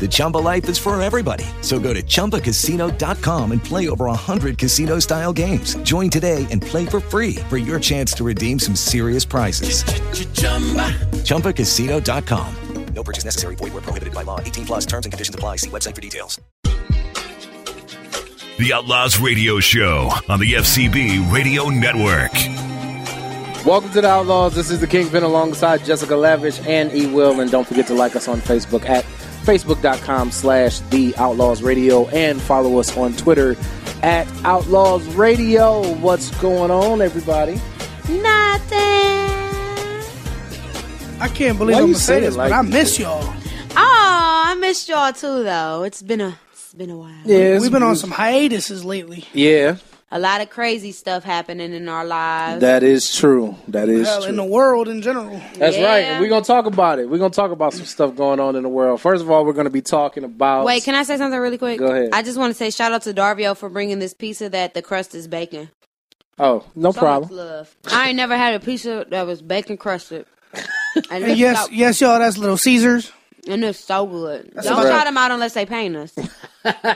The Chumba life is for everybody. So go to ChumbaCasino.com and play over 100 casino-style games. Join today and play for free for your chance to redeem some serious prizes. ChumbaCasino.com. No purchase necessary. Void were prohibited by law. 18 plus terms and conditions apply. See website for details. The Outlaws Radio Show on the FCB Radio Network. Welcome to the Outlaws. This is the Kingpin alongside Jessica Lavish and E. Will. And don't forget to like us on Facebook at facebook.com slash the Outlaws Radio and follow us on Twitter at Outlaws Radio. What's going on, everybody? Nothing. I can't believe Why I'm you gonna say say this, like but I miss y'all. Oh, I miss y'all too, though. It's been a it's been a while. Yeah, We've been on some hiatuses lately. Yeah, A lot of crazy stuff happening in our lives. that is true. That is Hell, true. in the world in general. That's Yeah. right. And we're going to talk about it. We're going to talk about some stuff going on in the world. First of all, we're going to be talking about. Wait, can I say something really quick? Go ahead. I just want to say shout out to Darvio for bringing this pizza that the crust is bacon. Oh, no So problem. much love. I ain't never had a pizza that was bacon crusted. And, And yes, so, yes, y'all. That's Little Caesars. And it's so good. Don't right. shout them out unless they paying us. Uh,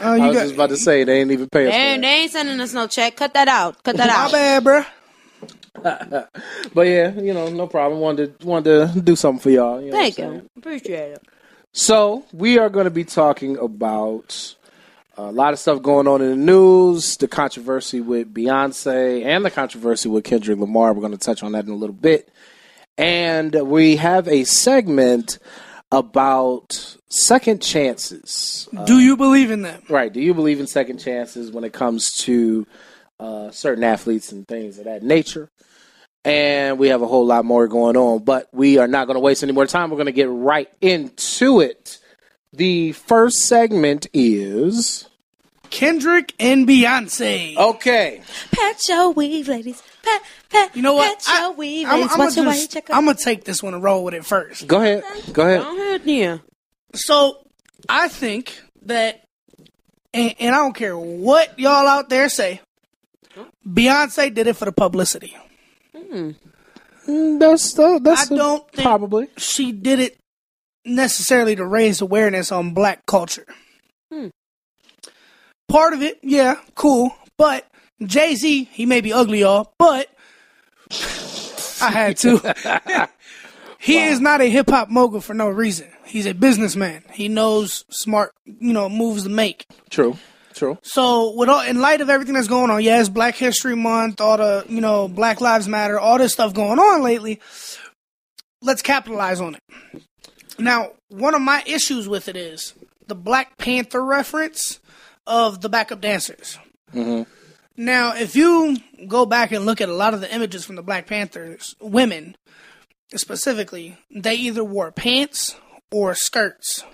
I was got just about to say, they ain't even paying us They, ain't- they ain't sending us no check. Cut that out. Cut that out. my bad, bruh. But yeah, you know, no problem. Wanted to, wanted to do something for y'all. You know Thank what I'm saying? you. Appreciate it. So we are going to be talking about a lot of stuff going on in the news, the controversy with Beyonce, and the controversy with Kendrick Lamar. We're going to touch on that in a little bit, and we have a segment about second chances. Do you believe in them? Right? Do you believe in second chances when it comes to uh, certain athletes and things of that nature? And we have a whole lot more going on, but we are not going to waste any more time. We're going to get right into it. The first segment is Kendrick and Beyonce. okay. Pat your weave, ladies. Pat, pat, You know what? Pat your weave, I'm, ladies. I'm Watch your gonna way, check I'm gonna take this one and roll with it first. Go ahead. Go ahead. Go ahead, yeah. So I think that, and, and I don't care what y'all out there say, Beyonce did it for the publicity. Mm, That's uh, that's I don't think probably she did it necessarily to raise awareness on black culture. Part of it, yeah, cool. But Jay Z, he may be ugly, y'all, but I had to. he is not a hip hop mogul for no reason. He's a businessman. He knows smart, you know, moves to make. true. True. So, with all, in light of everything that's going on, yes, Black History Month, all the you know Black Lives Matter, all this stuff going on lately. Let's capitalize on it. Now, one of my issues with it is the Black Panther reference of the backup dancers. Mm-hmm. Now, if you go back and look at a lot of the images from the Black Panthers, women specifically, they either wore pants or skirts.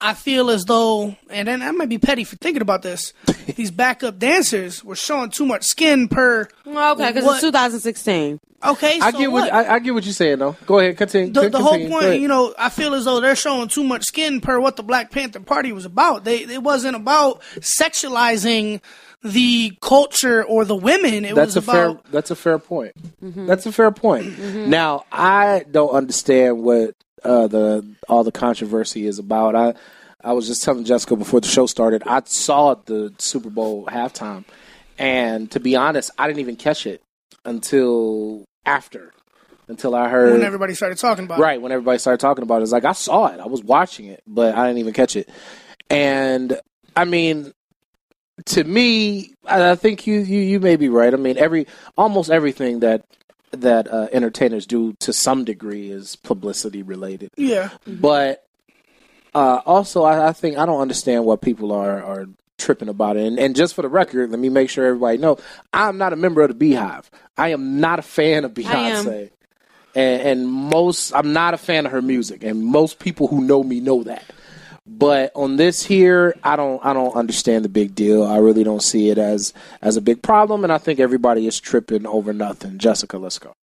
I feel as though, and then I might be petty for thinking about this. these backup dancers were showing too much skin per. Okay, because it's 2016. Okay, I so get what, what? I, I get what you're saying though. Go ahead, continue. the, the whole continue. Go point, you know, I feel as though they're showing too much skin per what the Black Panther Party was about. They it wasn't about sexualizing the culture or the women. It that's a about fair that's a fair point mm-hmm. that's a fair point mm-hmm. now i don't understand what uh, the all the controversy is about i i was just telling jessica before the show started i saw the super bowl halftime and to be honest i didn't even catch it until after until i heard when everybody started talking about. it. Right, when everybody started talking about it, it's like I saw it, I was watching it, but I didn't even catch it. And I mean, to me, I I think you you you may be right. I mean, every almost everything that that uh, entertainers do to some degree is publicity related, Yeah, but Uh, also, I, I think I don't understand what people are are tripping about it. And, and just for the record, let me make sure everybody know I'm not a member of the BeyHive. I am not a fan of Beyonce. And, and most, I'm not a fan of her music, and most people who know me know that. But on this here, I don't, I don't understand the big deal. I really don't see it as as a big problem, and I think everybody is tripping over nothing. Jessica, let's go.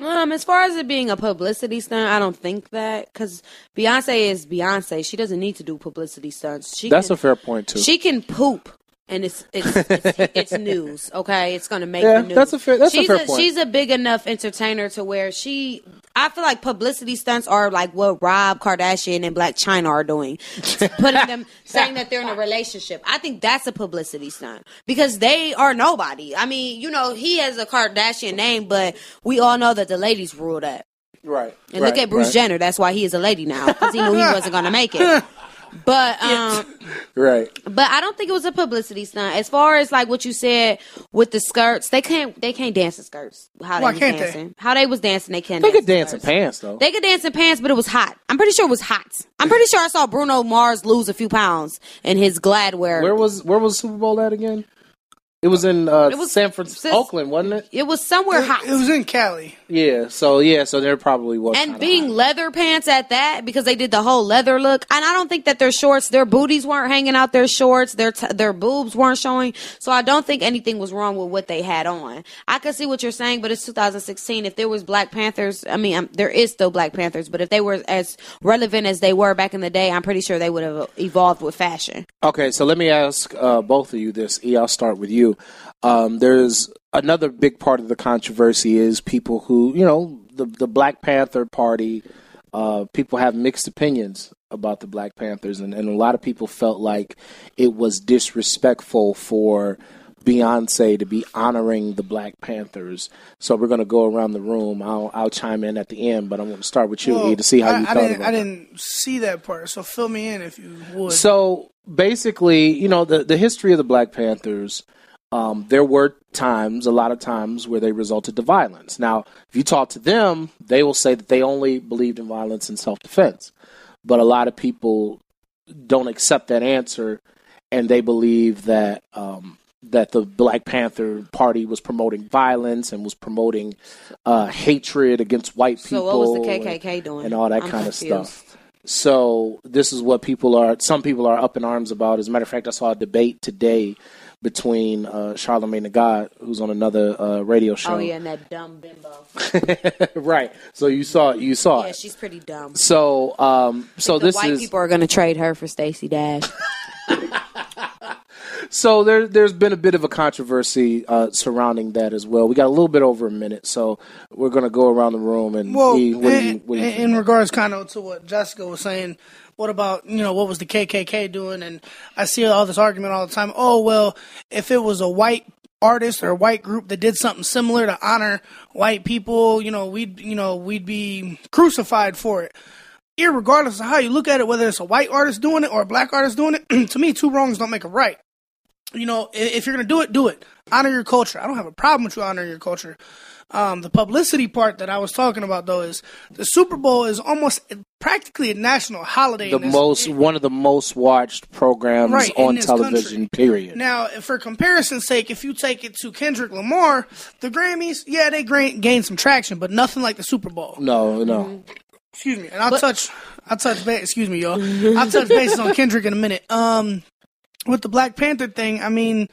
Um, as far as it being a publicity stunt, I don't think that because Beyonce is Beyonce. She doesn't need to do publicity stunts. She That's can, a fair point too. She can poop, and it's it's it's, it's news. Okay, it's gonna make Yeah, the news. that's a fair- that's a she's fair point. She's a big enough entertainer to where she. I feel like publicity stunts are like what Rob Kardashian and Blac Chyna are doing, putting them saying that they're in a relationship. I think that's a publicity stunt because they are nobody. I mean, you know, he has a Kardashian name, but we all know that the ladies rule that. right. And look at Bruce right. Jenner. That's why he is a lady now because he knew he wasn't going to make it. But um, Right. but I don't think it was a publicity stunt. As far as like what you said with the skirts, they can't they can't dance in skirts. How Why they was can't they? dancing? How they was dancing? They can't. They could dance dance in skirts. pants though. They could dance in pants, but it was hot. I'm pretty sure it was hot. I'm pretty sure I saw Bruno Mars lose a few pounds in his Gladwear. Where was where was Super Bowl at again? It was in uh, It was- San Francisco, sis- Oakland, wasn't it? it was somewhere It, hot. it was in Cali. Yeah. So yeah. So there probably was. and being hot. leather pants at that because they did the whole leather look and i don't think that their shorts their booties weren't hanging out their shorts their t- their boobs weren't showing so i don't think anything was wrong with what they had on i can see what you're saying but it's 2016 if there was black panthers i mean um, there is still black panthers but if they were as relevant as they were back in the day i'm pretty sure they would have evolved with fashion Okay, so let me ask uh, both of you this. E, I'll start with you. Um, there's another big part of the controversy is people who, you know, the the Black Panther Party. Uh, people have mixed opinions about the Black Panthers, and, and a lot of people felt like it was disrespectful for Beyonce to be honoring the Black Panthers. So we're going to go around the room. I'll I'll chime in at the end, but I'm going to start with you, E, to see how I, you I felt didn't, I that. didn't see that part, so fill me in if you would. So basically, you know, the the history of the Black Panthers, um, there were times, a lot of times, where they resulted to violence. Now, if you talk to them, they will say that they only believed in violence and self defense. But a lot of people don't accept that answer, and they believe that um, that the Black Panther Party was promoting violence and was promoting uh, hatred against white people. so what was the and- kkk doing and all that I'm kind of stuff. So this is what people are. Some people are up in arms about. As a matter of fact, I saw a debate today between uh, Charlemagne the God, who's on another uh, radio show. oh yeah and that dumb bimbo right. So you saw you saw yeah it. she's pretty dumb So um, so this white is people are going to trade her for Stacey Dash. so there there's been a bit of a controversy uh, surrounding that as well. We got a little bit over a minute, so we're gonna go around the room and Well, what in, you in- in regards kind of to what Jessica was saying, what about you know what was the KKK doing? And I see all this argument all the time. Oh well, if it was a white artist or a white group that did something similar to honor white people, you know we'd you know we'd be crucified for it. Irregardless of how you look at it, whether it's a white artist doing it or a black artist doing it, to me, two wrongs don't make a right you know, if you're gonna do it, do it. Honor your culture. I don't have a problem with you honoring your culture. Um, the publicity part that I was talking about, though, is the Super Bowl is almost practically a national holiday. the in this- most one of the most watched programs Right, on television. country. Period. Now, for comparison's sake, if you take it to Kendrick Lamar, the Grammys, yeah, they gra- gained some traction, but nothing like the Super Bowl. no, no. Excuse me, and I'll touch, I'll touch base. Excuse me, y'all. I'll touch bases on Kendrick in a minute. Um, with the Black Panther thing, I mean,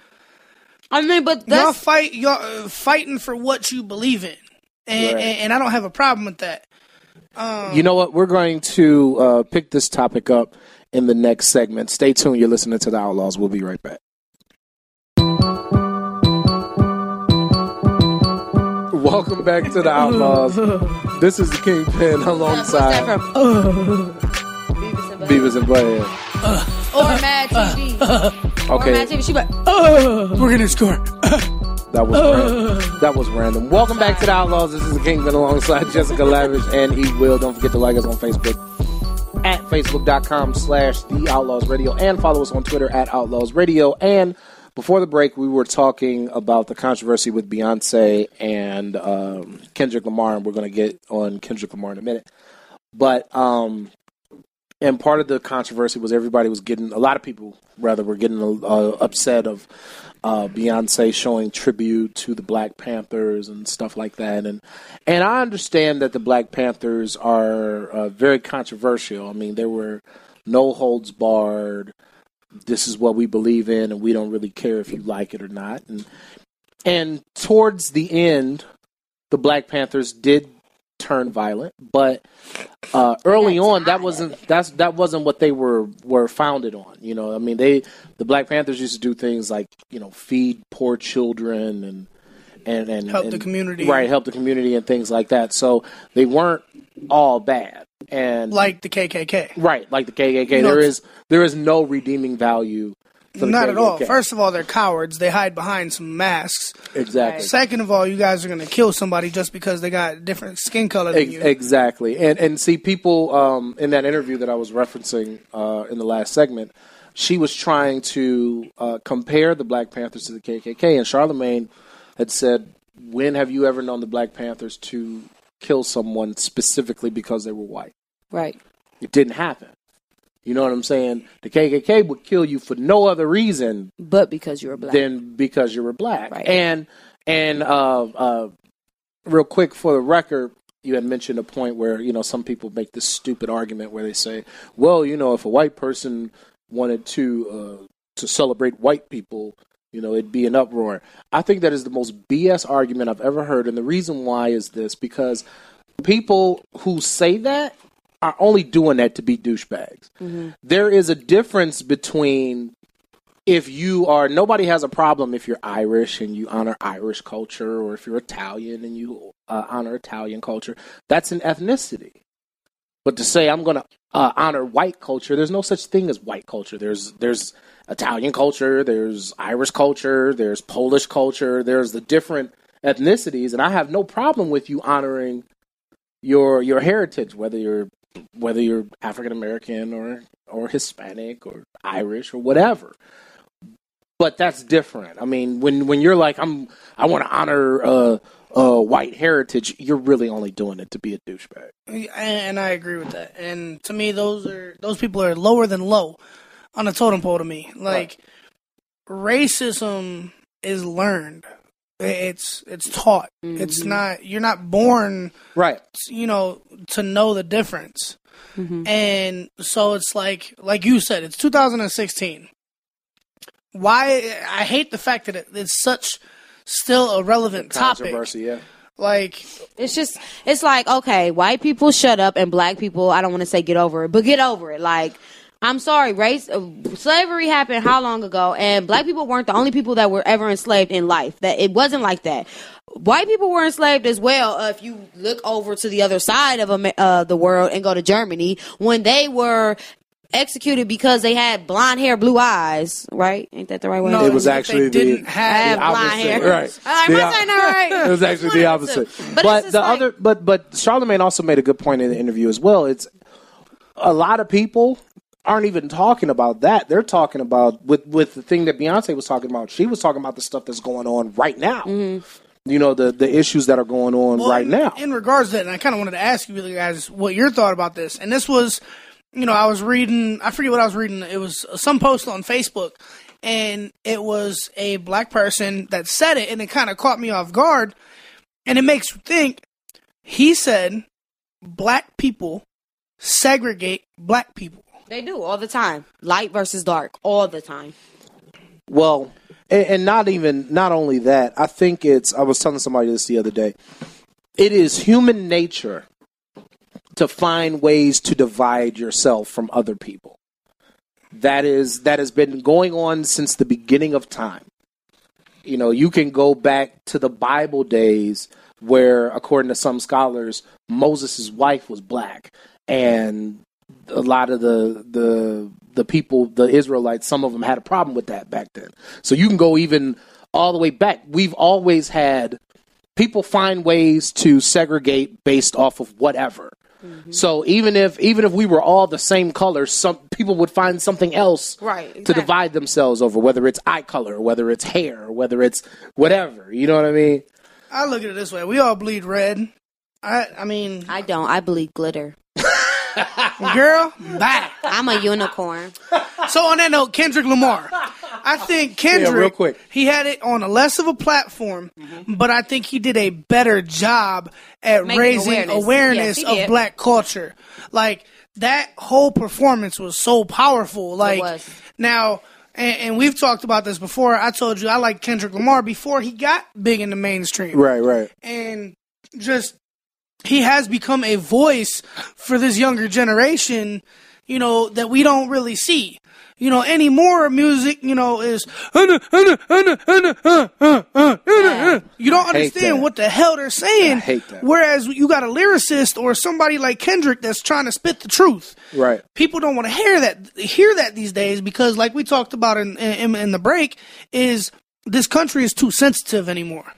I mean, but y'all that's fight y'all uh, fighting for what you believe in and, Right. and, and i don't have a problem with that You know what? We're going to uh, pick this topic up in the next segment. Stay tuned. You're listening to the Outlaws. We'll be right back. Welcome back to the Outlaws. This is the Kingpin alongside that? Beavis and Butthead. Beavis and Butthead. Or Mad TV. Or Okay, Mad TV. She like, we're gonna score that was random. that was random. Welcome back to the Outlaws. This is the Kingpin alongside Jessica Lavish and E. Will. Don't forget to like us on Facebook at facebook.com slash the Outlaws Radio and follow us on Twitter at Outlaws Radio. And before the break, we were talking about the controversy with Beyonce and um, Kendrick Lamar, and we're going to get on Kendrick Lamar in a minute. But um, and part of the controversy was everybody was getting a lot of people rather were getting uh, upset of uh, Beyonce showing tribute to the Black Panthers and stuff like that, and and I understand that the Black Panthers are uh, very controversial. I mean, there were no holds barred. This is what we believe in, and we don't really care if you like it or not. And and towards the end, the Black Panthers did turn violent, but uh, early on that wasn't that's that wasn't what they were were founded on. You know, I mean they the Black Panthers used to do things like you know feed poor children and and and Help and- the community. right? Help the community and things like that. So they weren't all bad and like the KKK. right like the KKK. You know, there is there is no redeeming value. For Not at all. First of all, they're cowards. They hide behind some masks. exactly. Second of all, you guys are going to kill somebody just because they got different skin color than Ex- you. Exactly, and and see people um, in that interview that I was referencing uh, in the last segment, she was trying to uh, compare the Black Panthers to the KKK, and Charlemagne had said, "When have you ever known the Black Panthers to kill someone specifically because they were white? Right. It didn't happen." You know what I'm saying? The KKK would kill you for no other reason But because you're black. than because you were black. Right. And and uh, uh, real quick for the record, you had mentioned a point where you know some people make this stupid argument where they say, well, you know, if a white person wanted to uh, to celebrate white people. You know, it'd be an uproar. I think that is the most BS argument I've ever heard, and the reason why is this because people who say that are only doing that to be douchebags. There is a difference between if you are nobody has a problem if you're Irish and you honor Irish culture, or if you're Italian and you uh, honor Italian culture. That's an ethnicity. But to say I'm going to uh, honor white culture, there's no such thing as white culture. There's there's Italian culture, there's Irish culture, there's Polish culture, there's the different ethnicities, and I have no problem with you honoring your your heritage, whether you're whether you're African American or or Hispanic or Irish or whatever. But that's different. I mean, when when you're like I'm, I want to honor uh, uh, white heritage. You're really only doing it to be a douchebag. and I agree with that. And to me, those are those people are lower than low on the totem pole. To me, like racism is learned. It's it's taught. It's mm-hmm. not. You're not born, Right. you know, to know the difference. Mm-hmm. And so it's like, like you said, it's 2016. Why? I hate the fact that it, it's such still a relevant topic. Controversy. Yeah. Like, It's just, it's like, okay, white people shut up and black people, I don't want to say get over it, but get over it. Like, I'm sorry, race, uh, slavery happened how long ago? And black people weren't the only people that were ever enslaved in life. That it wasn't like that. White people were enslaved as well. Uh, if you look over to the other side of uh, the world and go to Germany, when they were executed because they had blonde hair, blue eyes, right? Ain't that the right way? no, It was actually they didn't the- I have have blonde opposite, hair. right. Uh, The am I saying that right? It was actually the One of the opposite. But, But, the like- other, but but Charlemagne also made a good point in the interview as well. It's a lot of people aren't even talking about that. They're talking about with with the thing that Beyonce was talking about. She was talking about the stuff that's going on right now. You know the the issues that are going on Well, right in, now. In regards to that, and I kind of wanted to ask you guys what your thought about this. And this was, you know, I was reading, I forget what I was reading. It was some post on Facebook, and it was a black person that said it, and it kind of caught me off guard. And it makes you think. He said, black people segregate black people. They do all the time. Light versus dark, all the time. Well, and, and not even not only that. I think it's. I was telling somebody this the other day. It is human nature to find ways to divide yourself from other people. That is that has been going on since the beginning of time. You know, you can go back to the Bible days where, according to some scholars, Moses' wife was black, and a lot of the the the people, the Israelites, some of them had a problem with that back then. So you can go even all the way back. We've always had people find ways to segregate based off of whatever. Mm-hmm. So even if even if we were all the same color, some people would find something else Right, to divide themselves over, whether it's eye color, whether it's hair, whether it's whatever. You know what I mean? I look at it this way: we all bleed red. I, I mean, I don't. I bleed glitter. Girl, bye. I'm a unicorn. So on that note, Kendrick Lamar. I think Kendrick, yeah, real quick. he had it on a less of a platform, mm-hmm. but I think he did a better job at Making raising awareness. awareness, Yes, of did. black culture. Like that whole performance was so powerful. Like was. now, and, and we've talked about this before. I told you I like Kendrick Lamar before he got big in the mainstream Right, right. and just he has become a voice for this younger generation, you know, that we don't really see. You know, any more music, you know, is you don't understand what the hell they're saying. I hate that. Whereas you got a lyricist or somebody like Kendrick that's trying to spit the truth. Right. People don't want to hear that hear that these days because, like we talked about in in, in the break, is this country is too sensitive anymore.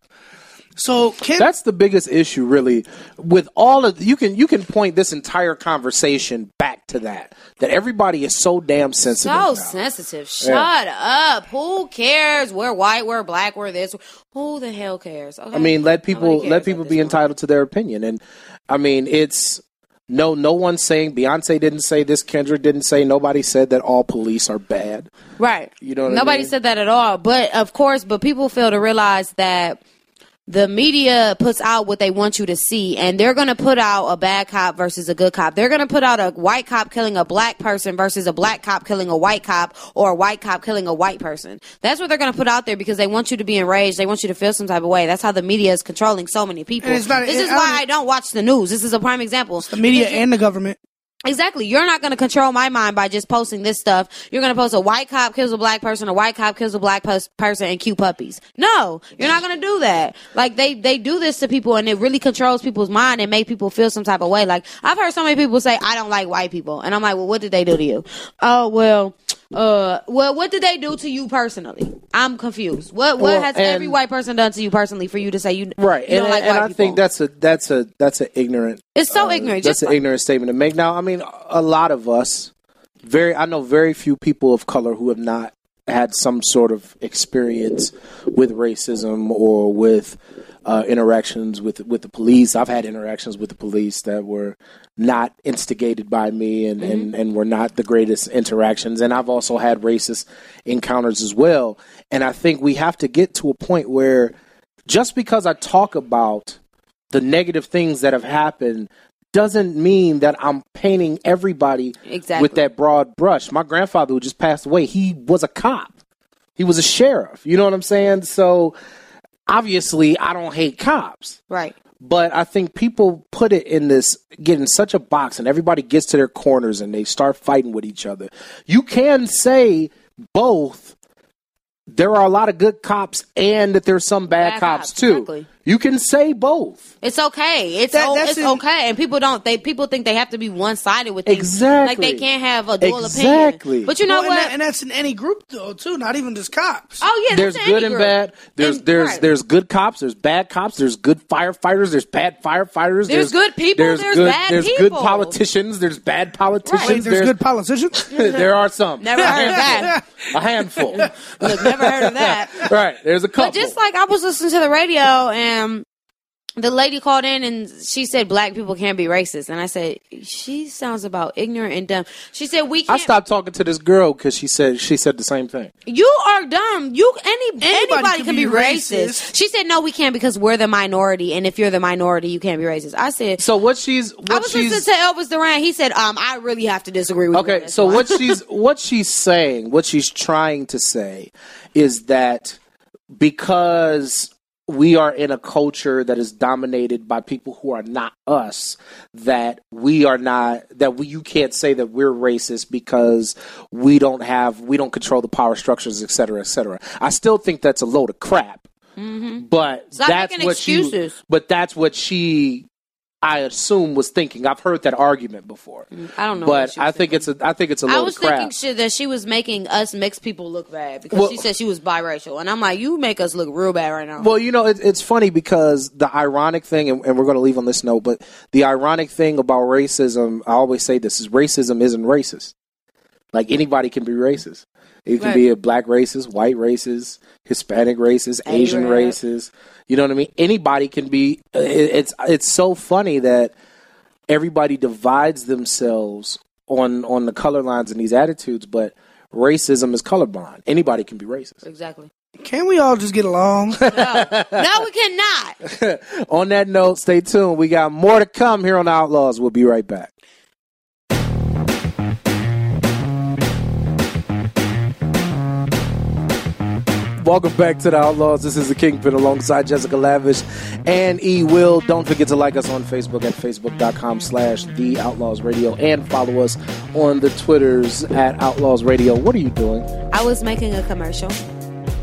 So Ken- That's the biggest issue, really. With all of you can you can point this entire conversation back to that. That everybody is so damn sensitive. So now. sensitive. Shut up. Who cares? We're white, we're black, we're this. Who the hell cares? Okay? I mean, let people let people this be point. entitled to their opinion, and I mean, it's no no one's saying Beyonce didn't say this, Kendrick didn't say, nobody said that all police are bad. Right. You know what I Nobody mean? said that at all. But of course, but people fail to realize that the media puts out what they want you to see, and they're going to put out a bad cop versus a good cop. They're going to put out a white cop killing a black person versus a black cop killing a white cop, or a white cop killing a white person. That's what they're going to put out there because they want you to be enraged. They want you to feel some type of way. That's how the media is controlling so many people. Not- this is I why I don't watch the news. This is a prime example. the media and the government. Exactly. You're not going to control my mind by just posting this stuff. You're going to post a white cop kills a black person, a white cop kills a black pers- person, and cute puppies. No, you're not going to do that. Like they they do this to people, and it really controls people's mind and make people feel some type of way. Like I've heard so many people say, "I don't like white people," and I'm like, "Well, what did they do to you?" Oh well. Uh, well, what did they do to you personally? I'm confused. What what Well, has every white person done to you personally for you to say you Right, You and, like and I people? think that's a that's a that's an ignorant. it's so uh, ignorant. That's Just an like- ignorant statement to make. Now, I mean, a lot of us, very, I know very few people of color who have not had some sort of experience with racism or with uh, interactions with with the police. I've had interactions with the police that were not instigated by me and, and, and were not the greatest interactions. And I've also had racist encounters as well. And I think we have to get to a point where just because I talk about the negative things that have happened doesn't mean that I'm painting everybody Exactly. with that broad brush. My grandfather who just passed away, he was a cop. He was a sheriff. You know what I'm saying? So obviously I don't hate cops. right. But I think people put it in this, get in such a box, and everybody gets to their corners and they start fighting with each other. You can say both. There are a lot of good cops, and that there's some bad, Bad cops, cops, too. exactly. You can say both. It's okay. It's That- o- it's in- okay, and people don't. They people think they have to be one sided with things. Exactly. Like they can't have a dual Exactly. opinion. Exactly. But you know Well, what? And, that- and that's in any group though, too. Not even just cops. oh yeah, there's that's good any and group. bad. There's And- there's right. there's good cops. There's bad cops. There's good firefighters. There's bad firefighters. There's good people, there's good, bad There's good politicians. There's bad politicians. Wait, there's good politicians. there are some. Never heard of that. A handful. Look, never heard of that. right. There's a couple. But just like I was listening to the radio and the lady called in and she said black people can't be racist, and I said she sounds about ignorant and dumb. She said we I can't. stopped talking to this girl because she said she said the same thing. You are dumb. You any anybody, can can be be racist. racist. She said no, we can't because we're the minority, and if you're the minority, you can't be racist. I said. So what she's what I was she's listening to Elvis Duran. He said, "Um, I really have to disagree with you." Okay, so one." what she's what she's saying, what she's trying to say is that because we are in a culture that is dominated by people who are not us that we are not that we, you can't say that we're racist because we don't have we don't control the power structures et cetera et cetera. I still think that's a load of crap. Mm-hmm. But Stop that's what excuses. she but that's what she i assume was thinking i've heard that argument before mm, I don't know. what but she was I think thinking. it's a I think it's a I load was crap. thinking shit that she was making us mixed people look bad because Well- she said she was biracial, and I'm like, you make us look real bad right now. well, you know, it, it's funny because the ironic thing, and, and we're going to leave on this note, but the ironic thing about racism, I always say this is racism isn't racist. Like anybody can be racist. It can Right. be a black racist, white racist, Hispanic racist, Asian Arab. racist. You know what I mean? Anybody can be. It's it's so funny that everybody divides themselves on on the color lines and these attitudes, but racism is colorblind. Anybody can be racist. Exactly. Can we all just get along? No, we cannot. on that note, stay tuned. We got more to come here on Outlaws. We'll be right back. Welcome back to the Outlaws. This is the Kingpin alongside Jessica Lavish and E. Will. Don't forget to like us on Facebook at facebook.com slash The Outlaws Radio and follow us on the Twitters at Outlaws Radio. What are you doing? I was making a commercial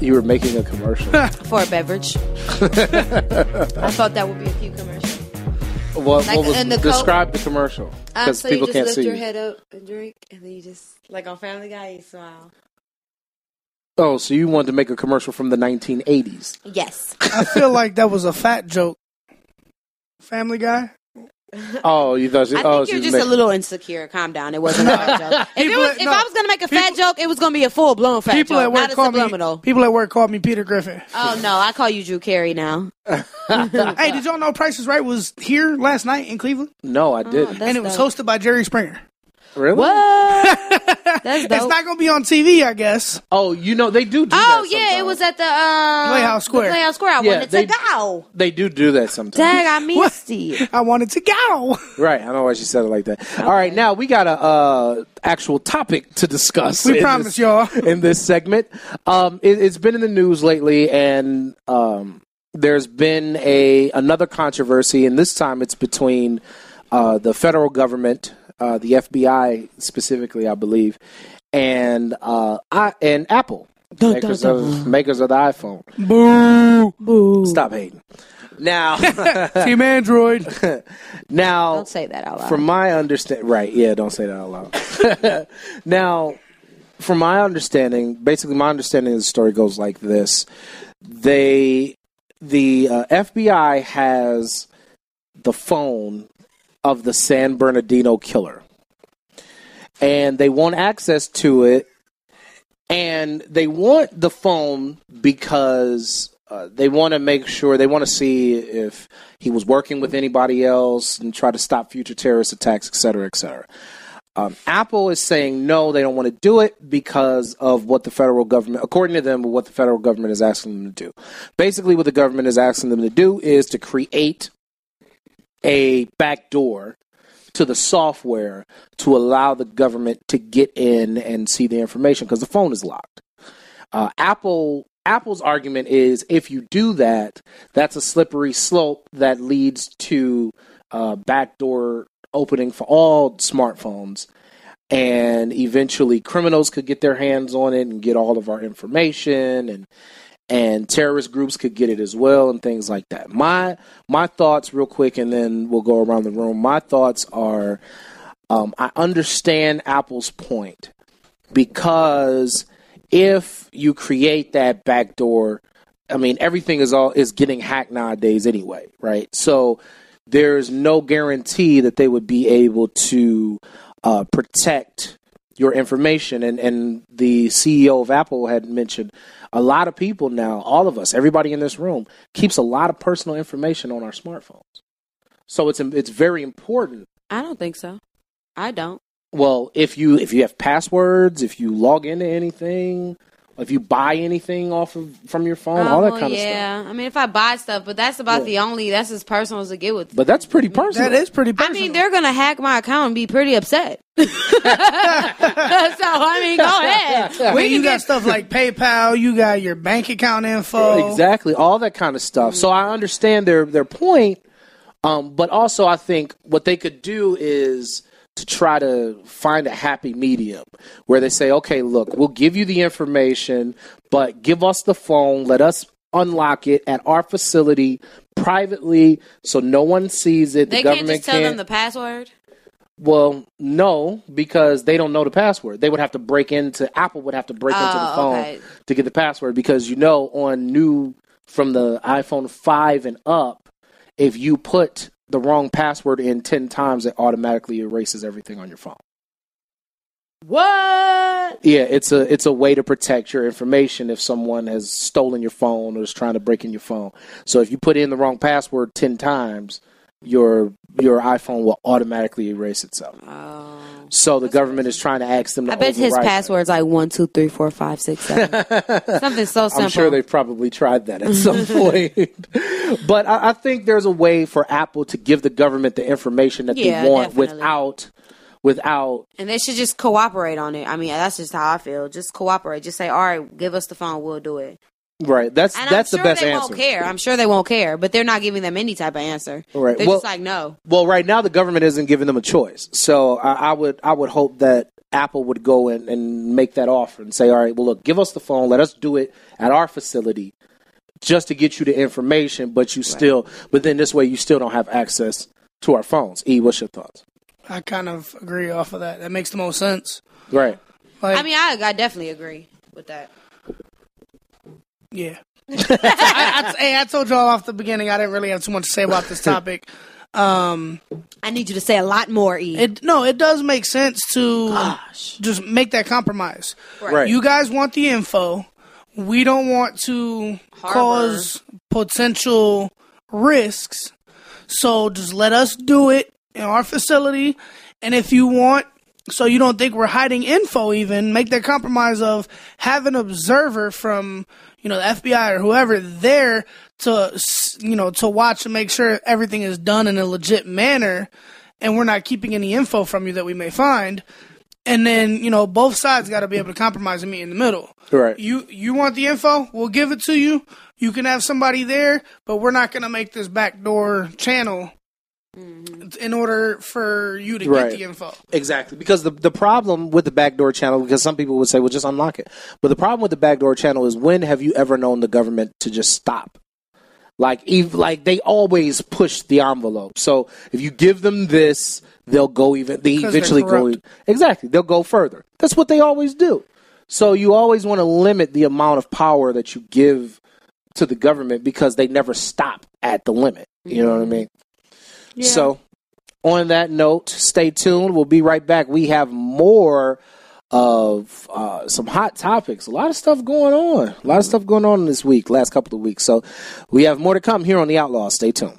You were making a commercial. for a beverage. I thought that would be a cute commercial. what, Like what was, the describe the commercial Um, because so you people just can't lift see your you. head up and drink, and then you just like on Family Guy, you smile. Oh, so you wanted to make a commercial from the 1980s? Yes. I feel like that was a fat joke. Family Guy. Oh, you thought? She, I oh, think you're just making- a little insecure. Calm down. It wasn't a fat joke. If, it was, at- if no. I was gonna make a fat joke, it was gonna be a full blown fat People joke, at work not a call me. subliminal. People at work call me Peter Griffin. Oh no, I call you Drew Carey now. hey, did y'all know Price is Right was here last night in Cleveland, No, I oh, didn't. That's and it was dope. hosted by Jerry Springer. Really? What? That's dope. It's not going to be on TV, I guess. Oh, you know they do. do oh that yeah, it was at the um, Playhouse Square. the Playhouse Square. I Yeah, wanted they- to go. They do do that sometimes. Dang, I missed it. I wanted to go. Right. I don't know why she said it like that. All right, now we got a uh, actual topic to discuss. We in promise this- y'all. in this segment. Um, it, it's been in the news lately, and um, there's been a another controversy, and this time it's between uh, the federal government, uh, the FBI specifically, I believe, and uh, I, and Apple, makers of makers of the iPhone. Boo. Boo. Stop hating. Now, Team Android. now, Don't say that out loud. from my understand, right? Yeah, don't say that out loud. now, from my understanding, basically, my understanding of the story goes like this: they, the uh, FBI has the phone of the San Bernardino killer, and they want access to it, and they want the phone because. Uh, they want to make sure they want to see if he was working with anybody else and try to stop future terrorist attacks, et cetera, et cetera. Um, Apple is saying no, they don't want to do it because of what the federal government, according to them, what the federal government is asking them to do. Basically, what the government is asking them to do is to create a backdoor to the software to allow the government to get in and see the information because the phone is locked. Uh, Apple Apple's argument is if you do that, that's a slippery slope that leads to uh, backdoor opening for all smartphones, and eventually criminals could get their hands on it and get all of our information, and and terrorist groups could get it as well, and things like that. My my thoughts, real quick, and then we'll go around the room. My thoughts are, um, I understand Apple's point because if you create that backdoor, I mean everything is all is getting hacked nowadays anyway, right? So there's no guarantee that they would be able to uh, protect your information. And and the CEO of Apple had mentioned a lot of people now, all of us, everybody in this room, keeps a lot of personal information on our smartphones. So it's it's very important I don't think so. I don't. well, if you if you have passwords, if you log into anything, if you buy anything off of from your phone, all that Oh, kind of stuff. yeah. I mean, if I buy stuff, but that's about Yeah. the only. That's as personal as it get with. But that's pretty personal. That is pretty I mean, they're gonna hack my account and be pretty upset. so I mean, go ahead. I We you got get stuff like PayPal. You got your bank account info. exactly all that kind of stuff. So I understand their their point, um, but also I think what they could do is to try to find a happy medium where they say, okay, look, we'll give you the information, but give us the phone, let us unlock it at our facility privately so no one sees it. They the can't government just tell them the password. Well, no, because they don't know the password. They would have to break into Apple would have to break into the Oh, phone okay. to get the password because you know on new from the iPhone 5 and up, if you put the wrong password in 10 times it automatically erases everything on your phone. What? Yeah, it's a it's a way to protect your information if someone has stolen your phone or is trying to break in your phone. So if you put in the wrong password 10 times, your your iPhone will automatically erase itself. Oh. So the government is trying to ask them to. I bet his password's like one, two, three, four, five, six, seven. Something so simple. I'm sure they've probably tried that at some point. but I, I think there's a way for Apple to give the government the information that Yeah, they want definitely. without without and they should just cooperate on it. I mean, that's just how I feel. Just cooperate. Just say, all right, give us the phone, we'll do it. Right. That's And that's I'm the best they answer. won't care. I'm sure they won't care, but they're not giving them any type of answer. Right. They're Well- just like, no. Well, right now the government isn't giving them a choice. So I, I would I would hope that Apple would go in and make that offer and say, all right, well look, give us the phone, let us do it at our facility just to get you the information, but you still but then this way you still don't have access to our phones. E, what's your thoughts? I kind of agree off of that. That makes the most sense. Right. Like, I mean, I, I definitely agree with that. Yeah. I, I, hey, I told y'all off the beginning I didn't really have too much to say about this topic. Um, I need you to say a lot more, E. it no, it does make sense to just make that compromise. Right. You guys want the info. We don't want to cause potential risks. So just let us do it in our facility. And if you want, so you don't think we're hiding info, even make that compromise of have an observer from, you know, the FBI or whoever there to, you know, to watch and make sure everything is done in a legit manner. And we're not keeping any info from you that we may find. And then, you know, both sides got to be able to compromise and meet in the middle. Right. You you want the info? We'll give it to you. You can have somebody there, but we're not going to make this backdoor channel Mm-hmm. in order for you to Right. get the info. Exactly, because the the problem with the backdoor channel, because some people would say, "Well, just unlock it," but the problem with the backdoor channel is when have you ever known the government to just stop? Like, ev- like they always push the envelope. So if you give them this, they'll go even. They're eventually go exactly. They'll go further. That's what they always do. So you always want to limit the amount of power that you give to the government because they never stop at the limit. You know what I mm-hmm. mean? So, on that note, stay tuned. We'll be right back. We have more of uh, some hot topics. A lot of stuff going on. A lot of stuff going on this week, last couple of weeks. So, we have more to come here on The Outlaws. Stay tuned.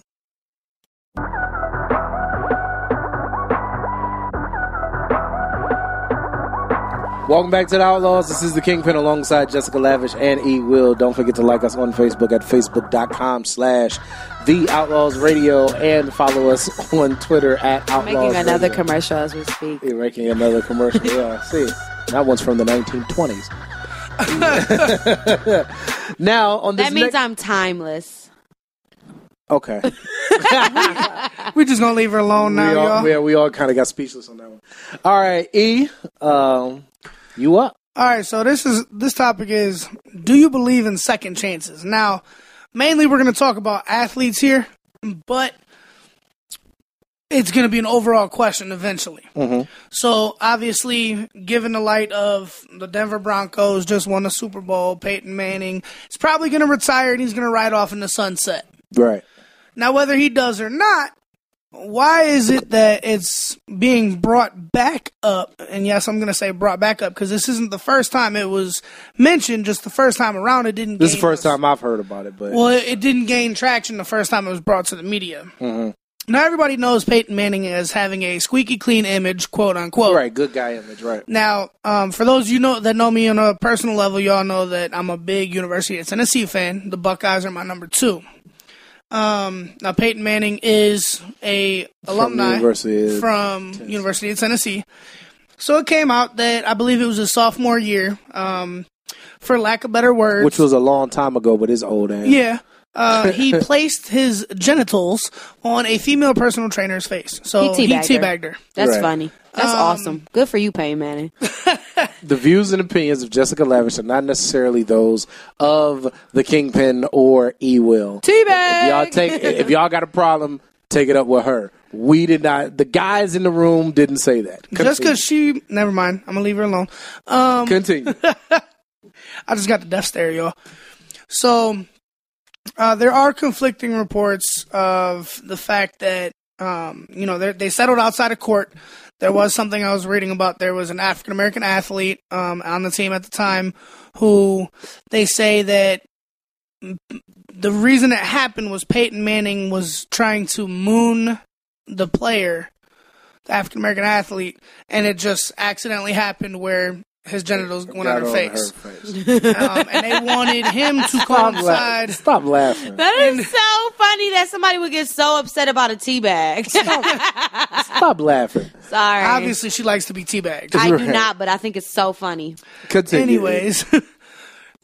Welcome back to the Outlaws. This is the Kingpin alongside Jessica Lavish and E. Will. Don't forget to like us on Facebook at facebook.com slash The Outlaws Radio and follow us on Twitter at Outlaws Making another Radio. commercial as we speak. You're making another commercial. Yeah, see, that one's from the 1920s. now on this That means next- I'm timeless. okay. We're just gonna leave her alone now, we all, y'all. we, we all kind of got speechless on that one. All right, E, um, you up? All right, so this is this topic is do you believe in second chances? Now, mainly we're going to talk about athletes here, but it's going to be an overall question eventually. Mm-hmm. So, obviously, given the light of the Denver Broncos just won the Super Bowl, Peyton Manning is probably going to retire and he's going to ride off in the sunset. Right. Now, whether he does or not, why is it that it's being brought back up? And yes, I'm going to say brought back up because this isn't the first time it was mentioned. Just the first time around, it didn't. This is the first us- time I've heard about it, but Well, it, it didn't gain traction the first time it was brought to the media. Now everybody knows Peyton Manning as having a squeaky clean image, quote unquote. right, good guy image, right? Now, um, for those you know that know me on a personal level, y'all know that I'm a big University of Tennessee fan. The Buckeyes are my number two. Um, now Peyton Manning is a alumni University of from University of Tennessee. So it came out that I believe it was his sophomore year. Um, for lack of better words, Which was a long time ago, but it's old ass. yeah. Uh, he placed his genitals on a female personal trainer's face. So He he teabagged her. teabagged her. That's Right. funny. That's Um, awesome. Good for you, Peyton Manning. The views and opinions of Jessica Lavish are not necessarily those of the Kingpin or E. Will. If y'all take, if y'all got a problem, take it up with her. We did not. The guys in the room didn't say that. Just because she, never mind. I'm gonna leave her alone. Um, Continue. I just got the death stare, y'all. So uh, there are conflicting reports of the fact that um, you know they settled outside of court. There was something I was reading about. There was an African American athlete um, on the team at the time who they say that the reason it happened was Peyton Manning was trying to moon the player, the African American athlete, and it just accidentally happened where his genitals went on Got her face. face. um, and they wanted him to Stop, la- coincide. stop laughing. That is so funny that somebody would get so upset about a tea bag. Stop laughing. Sorry. Obviously, she likes to be teabagged. I do not, but I think it's so funny. Continue. Anyways,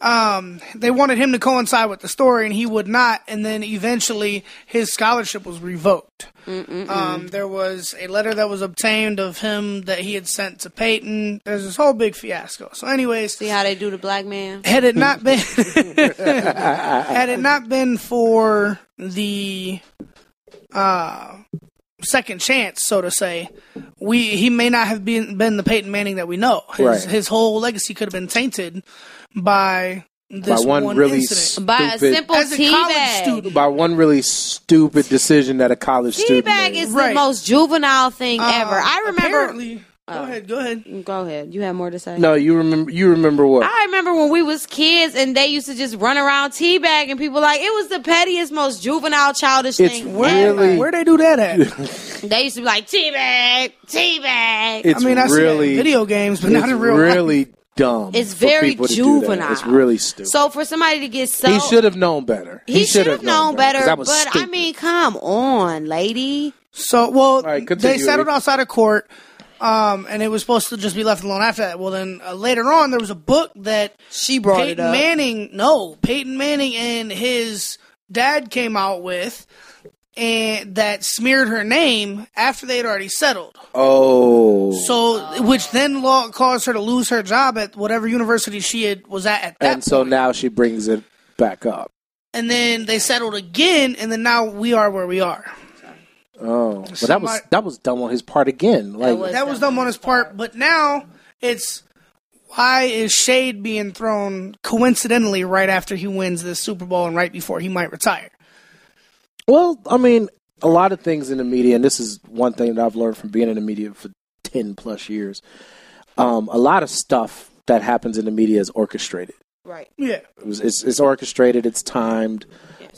um, they wanted him to coincide with the story, and he would not. And then eventually, his scholarship was revoked. Um, there was a letter that was obtained of him that he had sent to Peyton. There's this whole big fiasco. So, anyways, See how they do the black man? had it not been had it not been for the uh, second chance, so to say, we he may not have been been the Peyton Manning that we know. His Right. his whole legacy could have been tainted by this By one really incident. By a simple As a tea college bag. student, By one really stupid decision that a college Tea student bag made. is the most juvenile thing uh, ever. I remember. apparently- Go ahead. Go ahead. Go ahead. You have more to say? no, you remember? You remember what? I remember when we was kids and they used to just run around teabag and people like it was the pettiest, most juvenile, childish It's thing. Where Really? where they do that at? They used to be like teabag, teabag. it's I mean, I see really in video games, but it's not in real life. Really dumb. It's very people to do that. juvenile. It's really stupid. So for somebody to get so he should have known better. he should have known better. 'cause that was But I mean, come on, lady. So, well, right, they settled outside of court, um, and it was supposed to just be left alone after that. Well, then uh, later on, there was a book that She brought Peyton it up. Manning, no, Peyton Manning and his dad came out with, and that smeared her name after they had already settled. oh, So, which then law caused her to lose her job at whatever university she had was at at that and so now she brings it back up. and then they settled again, and then now we are where we are. Oh, but that was that was dumb on his part again. Like was- that was dumb on his part, but now it's why is shade being thrown coincidentally right after he wins this Super Bowl and right before he might retire? Well, I mean, a lot of things in the media, and this is one thing that I've learned from being in the media for 10 plus years. Um, a lot of stuff that happens in the media is orchestrated. Right. Yeah, It was, it's, it's orchestrated, it's timed.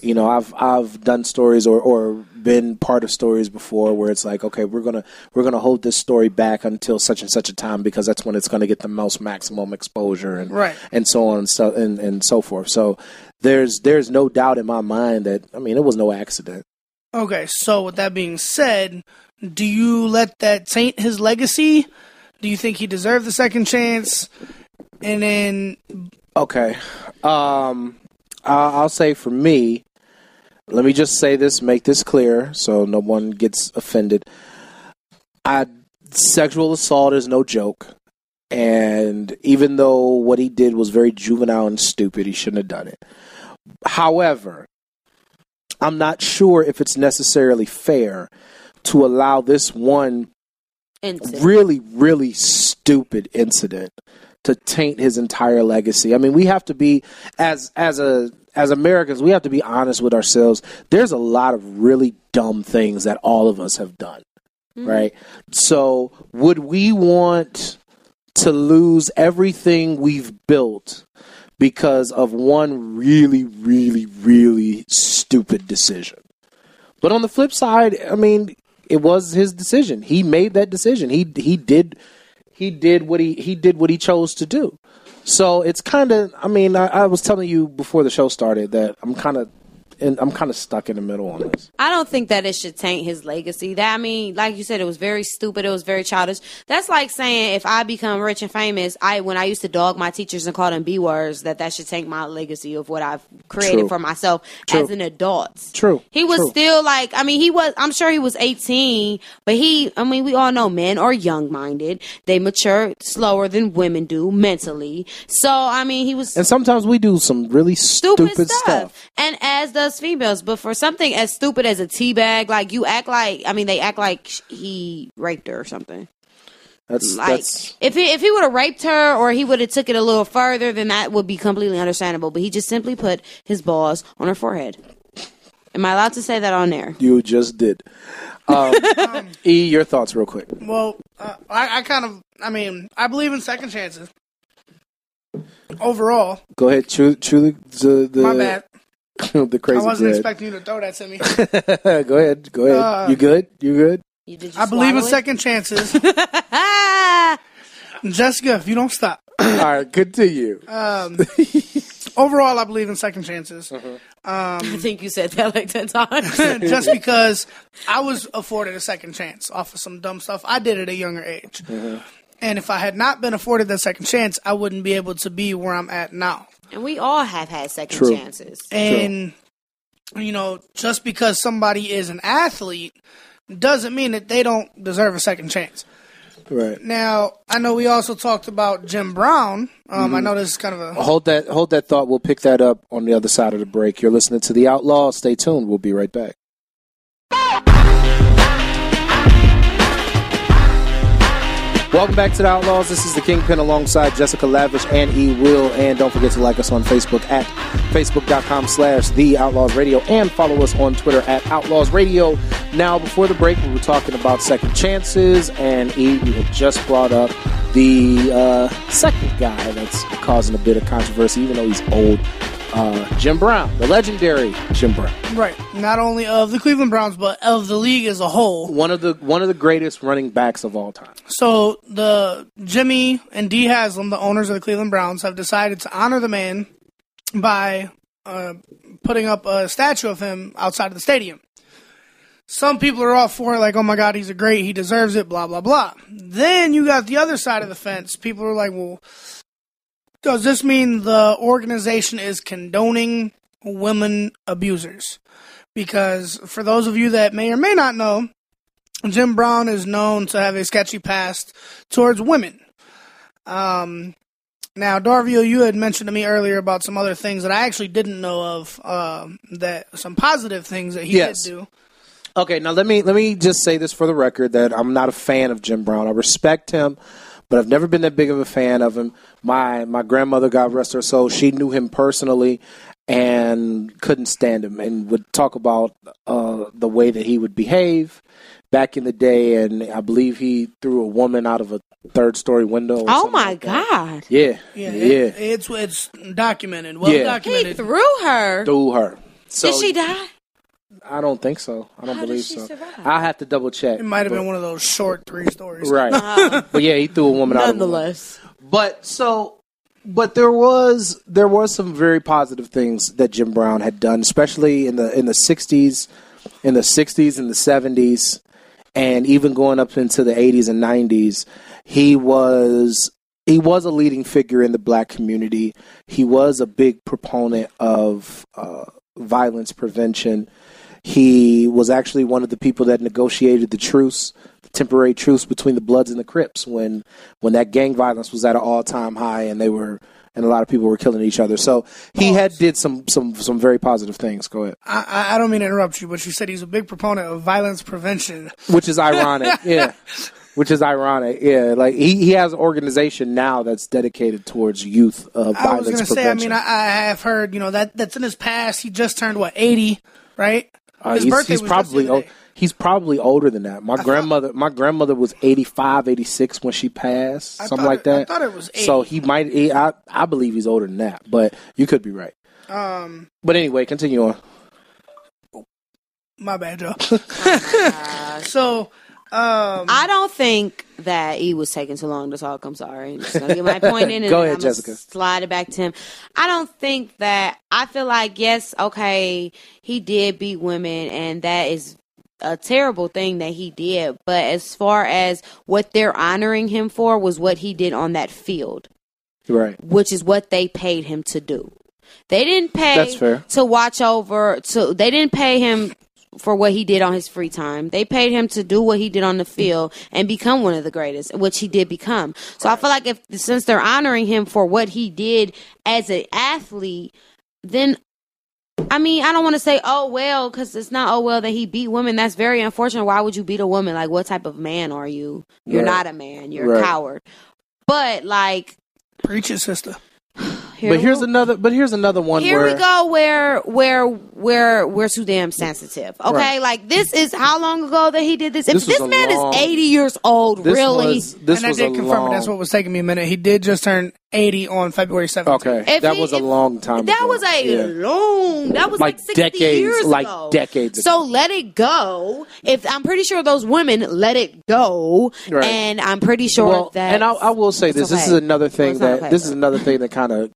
You know, I've I've done stories or, or been part of stories before where it's like, okay, we're gonna we're gonna hold this story back until such and such a time because that's when it's gonna get the most maximum exposure and Right. and so on and so and, and so forth. So there's there's no doubt in my mind that I mean it was no accident. Okay, so with that being said, do you let that taint his legacy? Do you think he deserved the second chance? And then, Okay. Um, I- I'll say for me, let me just say this, make this clear so no one gets offended. I sexual assault is no joke. And even though what he did was very juvenile and stupid, he shouldn't have done it. However, I'm not sure if it's necessarily fair to allow this one Incident. really, really stupid incident to taint his entire legacy. I mean, we have to be as as a as Americans, we have to be honest with ourselves. There's a lot of really dumb things that all of us have done, mm-hmm. right? So, would we want to lose everything we've built because of one really, really, really stupid decision? But on the flip side, I mean, it was his decision. He made that decision. He he did he did what he he did what he chose to do. So it's kind of. I mean, I, I was telling you before the show started that I'm kind of. And I'm kind of stuck in the middle on this. I don't think that it should taint his legacy. That I mean, like you said, it was very stupid. It was very childish. That's like saying if I become rich and famous, I when I used to dog my teachers and call them b words, that that should taint my legacy of what I've created True. for myself True. as an adult. True. He was True. still like, I mean, he was. I'm sure he was 18, but he. I mean, we all know men are young minded. They mature slower than women do mentally. So I mean, he was And sometimes we do some really stupid, stupid, stuff. stuff. and as does females. But for something as stupid as a tea bag, like you act like, I mean, they act like he raped her or something. That's Like that's if he if he would have raped her or he would have took it a little further, then that would be completely understandable. But he just simply put his balls on her forehead. Am I allowed to say that on there? you just did. Um, e, your thoughts, real quick. well, uh, I, I kind of, I mean, I believe in second chances. Overall, Go ahead. Chew, chew the, the, the my bad. the crazy I wasn't bread. expecting you to throw that to me. go ahead. Go ahead. Uh, you good? You good? You, did you I believe in it? second chances. Jessica, if you don't stop. All right, continue. Um, overall, I believe in second chances. I think you said that like ten times. just because I was afforded a second chance off of some dumb stuff I did at a younger age. And if I had not been afforded that second chance, I wouldn't be able to be where I'm at now. And we all have had second True. chances. And, you know, just because somebody is an athlete doesn't mean that they don't deserve a second chance. right. Now, I know we also talked about Jim Brown. Um, Mm-hmm. I know this is kind of a. Hold that. Hold that thought. We'll pick that up on the other side of the break. You're listening to the Outlaw. Stay tuned. We'll be right back. Welcome back to the Outlaws. This is the Kingpin alongside Jessica Lavish and E. Will. And don't forget to like us on Facebook at facebook.com slash The Outlaws Radio and follow us on Twitter at Outlaws Radio. Now, before the break, we were talking about second chances, and E, you had just brought up the uh, second guy that's causing a bit of controversy, even though he's old. Uh, Jim Brown, the legendary Jim Brown, Right. Not only of the Cleveland Browns, but of the league as a whole. one of the one of the greatest running backs of all time. So the Jimmy and Dee Haslam, the owners of the Cleveland Browns, have decided to honor the man by uh, putting up a statue of him outside of the stadium. Some people are all for it, like, oh my God, he's a great, he deserves it, blah, blah, blah. Then you got the other side of the fence. People are like, well, does this mean the organization is condoning women abusers? Because for those of you that may or may not know, Jim Brown is known to have a sketchy past towards women. Um, now, Darvio, you had mentioned to me earlier about some other things that I actually didn't know of. Um, that some positive things that he Yes. did do. Okay, now let me let me just say this for the record that I'm not a fan of Jim Brown. I respect him, but I've never been that big of a fan of him. My my grandmother, God rest her soul, she knew him personally and couldn't stand him and would talk about uh, the way that he would behave back in the day. And I believe he threw a woman out of a third story window. or Oh my like that. god. Yeah, Yeah, yeah, it- it's it's documented, well Yeah. He threw her. threw her. So Did she die? I don't think so. I don't How did believe she so. survive? I'll have to double check. it might have but- been one of those short three stories. Right. but yeah, he threw a woman out of a window. Nonetheless. But so, but there was there was some very positive things that Jim Brown had done, especially in the in the '60s, in the '60s and the '70s, and even going up into the '80s and '90s. He was he was a leading figure in the black community. He was a big proponent of uh, violence prevention. He was actually one of the people that negotiated the truce, the temporary truce between the Bloods and the Crips when when that gang violence was at an all time high and they were and a lot of people were killing each other. So he had did some some some very positive things. Go ahead. I, I- I don't mean to interrupt you, but you said he's a big proponent of violence prevention. Which is ironic. yeah. Which is ironic. Yeah. Like he, he has an organization now that's dedicated towards youth uh, I was going to say, I mean, I, I have heard, you know, that that's in his past. He just turned what eighty, right? Uh, his he's, birthday he's was probably just the other o- day. he's probably older than that. My grandmother my grandmother was 85, 86 when she passed, I something like it- I that. thought it was So he might he, I I believe he's older than that, but you could be right. Um, But anyway, continue on. my bad, Joe. so, um, I don't think that he was taking too long to talk. I'm sorry. I'm just gonna get my point in and Go ahead, I'm gonna Jessica. Slide it back to him. I don't think that I feel like yes, okay, he did beat women and that is a terrible thing that he did. But as far as what they're honoring him for was what he did on that field, Right. which is what they paid him to do. They didn't pay That's fair. to watch over to they didn't pay him for what he did on his free time. They paid him to do what he did on the field and become one of the greatest, which he did become. So I feel like if since they're honoring him for what he did as an athlete, then I mean, I don't want to say oh well because it's not oh well that he beat women. That's very unfortunate. Why would you beat a woman? Like what type of man are you? You're Right. not a man. You're Right. a coward. But like preach it, sister. Here but here's another but here's another one here where we go where where we're we're too damn sensitive. Okay, Right. like this is how long ago that he did this. If This this, man long- is eighty years old, This really. was this and I did a confirm long, it. That's what was taking me a minute. He did just turn 80 on February 7th. Okay, If that he- was a if- long time. That ago. was a Yeah. long. That was like, Like 60 decades- years like ago. decades So let it go. If I'm pretty sure those women let it go, Right. and I'm pretty sure well, that. and I, I will say this. This is another thing that okay, this is another thing that kind of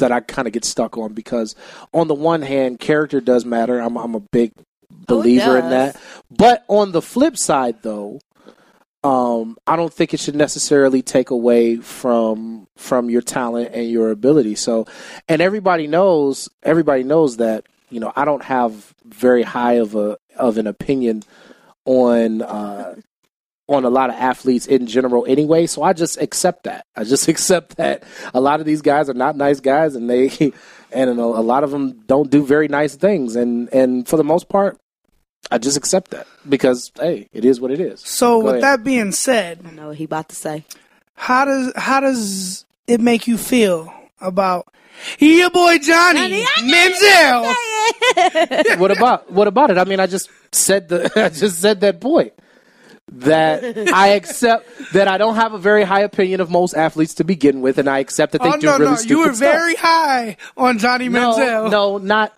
that I kind of get stuck on because on the one hand, character does matter. I'm I'm a big Oh, believer in that. But on the flip side, though, um, I don't think it should necessarily take away from from your talent and your ability. So, and everybody knows everybody knows that you know I don't have very high of a of an opinion on uh, on a lot of athletes in general anyway. So I just accept that. I just accept that a lot of these guys are not nice guys, and they and a, a lot of them don't do very nice things. And and for the most part, I just accept that because hey, it is what it is. So Go with ahead. that being said, I know what he about to say. how does how does it make you feel about your boy Johnny, Manziel? what about what about it? I mean, I just said the I just said that point that I accept that I don't have a very high opinion of most athletes to begin with, and I accept that they Oh do no, really no, stupid you were stuff. very high on Johnny no, Manziel. no, not.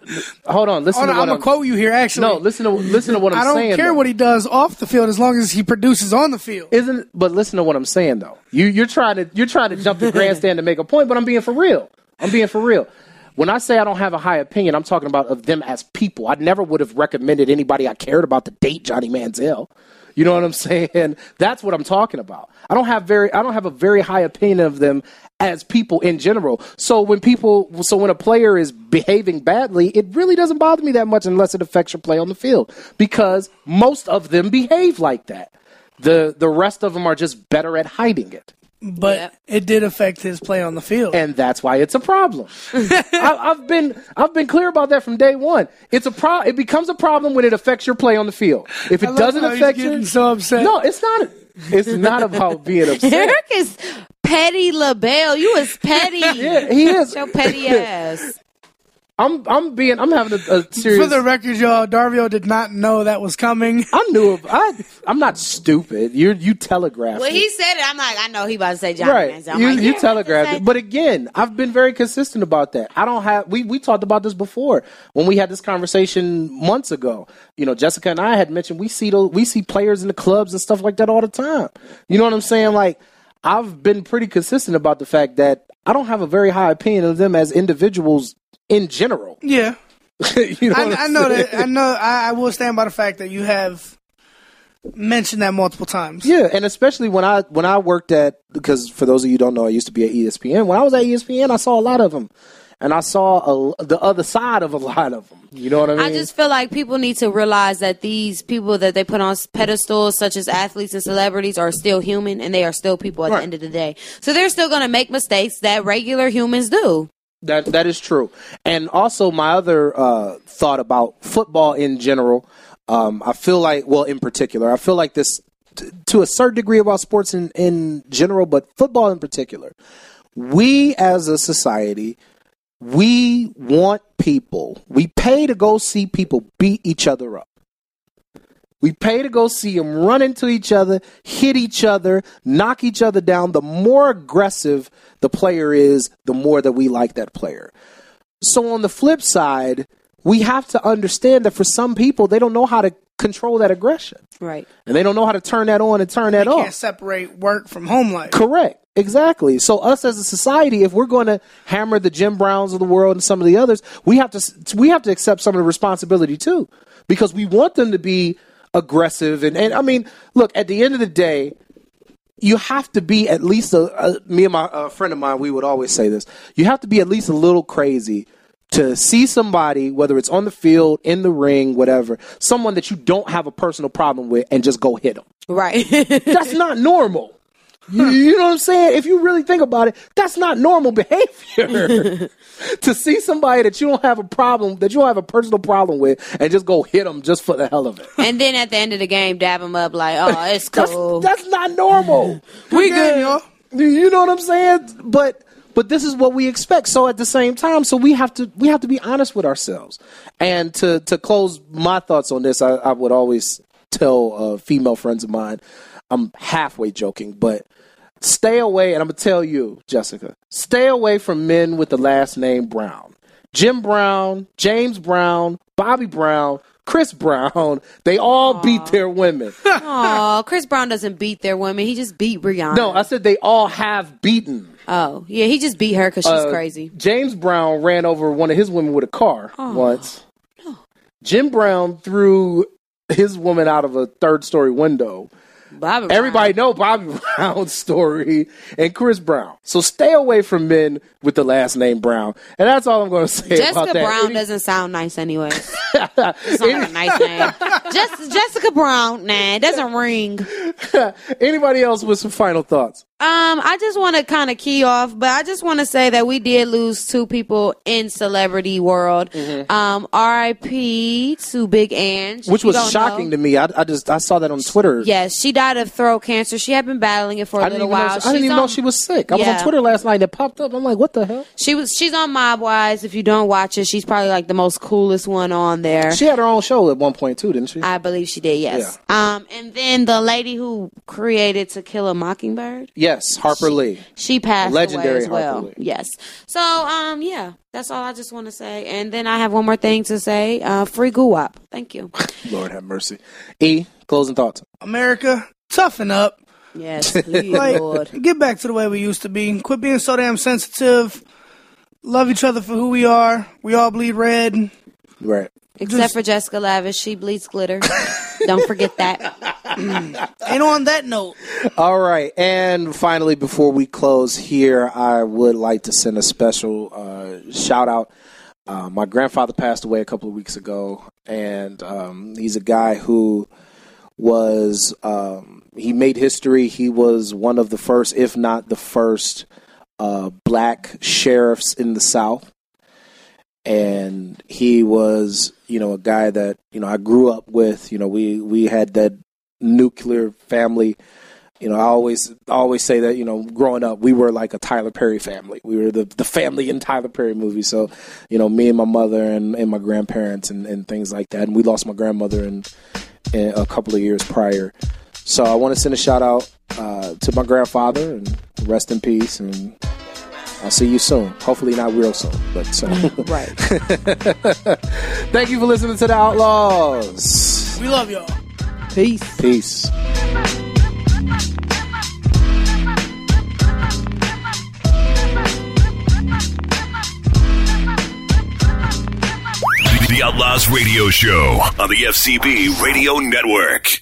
Hold on, listen Oh, no, to what I'm I'm gonna quote you here. Actually, No, listen to listen to what I'm saying. I don't saying. care though. what he does off the field as long as he produces on the field. isn't. But listen to what I'm saying though. You you're trying to you're trying to jump the grandstand to make a point, but I'm being for real. I'm being for real. When I say I don't have a high opinion, I'm talking about of them as people. I never would have recommended anybody I cared about to date Johnny Manziel. You know what I'm saying? That's what I'm talking about. I don't have very I don't have a very high opinion of them as people in general. So when people so when a player is behaving badly, it really doesn't bother me that much unless it affects your play on the field because most of them behave like that. The the rest of them are just better at hiding it. But Yeah. it did affect his play on the field. And that's why it's a problem. I, I've been I've been clear about that from day one. It's a pro. It becomes a problem when it affects your play on the field. If it love doesn't how he's affect getting you, so upset. no, it's not. It's not about being upset. Eric is petty LaBelle. You is petty. Yeah, he is. Your petty ass. I'm I'm being I'm having a, a serious. For the record, y'all, Darvio did not know that was coming. I knew. Of, I I'm not stupid. You you telegraphed. Well, it. he said it, I'm like, I know he about to say Johnny right. Manziel. I'm You, like, you yeah, telegraphed it. But again, I've been very consistent about that. I don't have we we talked about this before when we had this conversation months ago. You know, Jessica and I had mentioned we see those we see players in the clubs and stuff like that all the time. You know what I'm saying? Like I've been pretty consistent about the fact that I don't have a very high opinion of them as individuals in general. Yeah, you know I, I know saying? that. I know. I, I will stand by the fact that you have mentioned that multiple times. Yeah, and especially when I when I worked at because for those of you who don't know, I used to be at ESPN. When I was at ESPN, I saw a lot of them, and I saw a, the other side of a lot of them. You know what I mean? I just feel like people need to realize that these people that they put on pedestals, such as athletes and celebrities, are still human and they are still people at Right. the end of the day. So they're still going to make mistakes that regular humans do. That that is true. And also my other uh, thought about football in general, um, I feel like well in particular, I feel like this t- to a certain degree about sports in, in general, but football in particular. We as a society, we want people, we pay to go see people beat each other up. We pay to go see them run into each other, hit each other, knock each other down. The more aggressive the player is, the more that we like that player. So on the flip side, we have to understand that for some people, they don't know how to control that aggression. Right. And they don't know how to turn that on and turn that You off. can't separate work from home life. Correct. Exactly. So us as a society, if we're going to hammer the Jim Browns of the world and some of the others, we have to we have to accept some of the responsibility too, because we want them to be aggressive. And, and I mean, look, at the end of the day, you have to be at least a, a me and my a friend of mine. We would always say this: you have to be at least a little crazy to see somebody, whether it's on the field, in the ring, whatever, someone that you don't have a personal problem with, and just go hit them. Right. That's not normal. You, you know what I'm saying? If you really think about it, that's not normal behavior. to see somebody that you don't have a problem, that you don't have a personal problem with, and just go hit them just for the hell of it. and then at the end of the game, dab them up like, oh, it's That's, cool. that's not normal. We good, y'all. You know what I'm saying? But but this is what we expect. So at the same time, so we have to we have to be honest with ourselves. And to to close my thoughts on this, I, I would always tell uh, female friends of mine, I'm halfway joking, but stay away. And I'm gonna tell you, Jessica, stay away from men with the last name Brown. Jim Brown, James Brown, Bobby Brown. Chris Brown, they all beat their women. Oh, Chris Brown doesn't beat their women. He just beat Rihanna. No, I said they all have beaten. oh, yeah, he just beat her because she's Uh, crazy. James Brown ran over one of his women with a car Oh. once. Jim Brown threw his woman out of a third story window. Bobby Everybody know Bobby Brown's story and Chris Brown. So stay away from men with the last name Brown. And that's all I'm going to say Jessica about that. Brown Any- doesn't sound nice anyway. it's not like a nice name. Just Jessica Brown, nah, it doesn't ring. Anybody else with some final thoughts? Um, I just want to kind of key off, but I just want to say that we did lose two people in celebrity world. Um, R.I.P. to Big Ang, Which was shocking know. to me. I, I just I saw that on Twitter. Yes, she died of throat cancer. She had been battling it for a I little even, know, while. I didn't even know she was sick. I was on Twitter last night and it popped up. I'm like, what the hell? She was. She's on Mob Mobwise. If you don't watch it, she's probably like the most coolest one on there. She had her own show at one point too, didn't she? I believe she did. Yes. Um, and then the lady who created To Kill a Mockingbird, yes, Harper Lee. she passed Legendary away as well. Harper Lee. Yes. So, um, yeah, that's all I just want to say. And then I have one more thing to say. Uh, free Guwop. Thank you. Lord have mercy. E, closing thoughts. America, toughen up. Yes, please, Like, Lord. get back to the way we used to be. Quit being so damn sensitive. Love each other for who we are. We all bleed red. Right. Except for Jessica Lavish, she bleeds glitter. don't forget that. And on that note, All right. And finally, before we close here, I would like to send a special uh, shout out. Uh, my grandfather passed away a couple of weeks ago, and um, he's a guy who was um, he made history. He was one of the first, if not the first, uh, black sheriffs in the South. And he was, you know, a guy that you know I grew up with. You know, we we had that nuclear family. You know, I always I always say that you know, growing up, we were like a Tyler Perry family. We were the the family in Tyler Perry movies. So, you know, me and my mother and, and my grandparents and, and things like that. And we lost my grandmother in, in a couple of years prior. So I want to send a shout out uh, to my grandfather and rest in peace. And I'll see you soon. Hopefully not real soon, but so. Right. Thank you for listening to the Outlaws. we love y'all. Peace. Peace. The Outlaws Radio Show on the FCB Radio Network.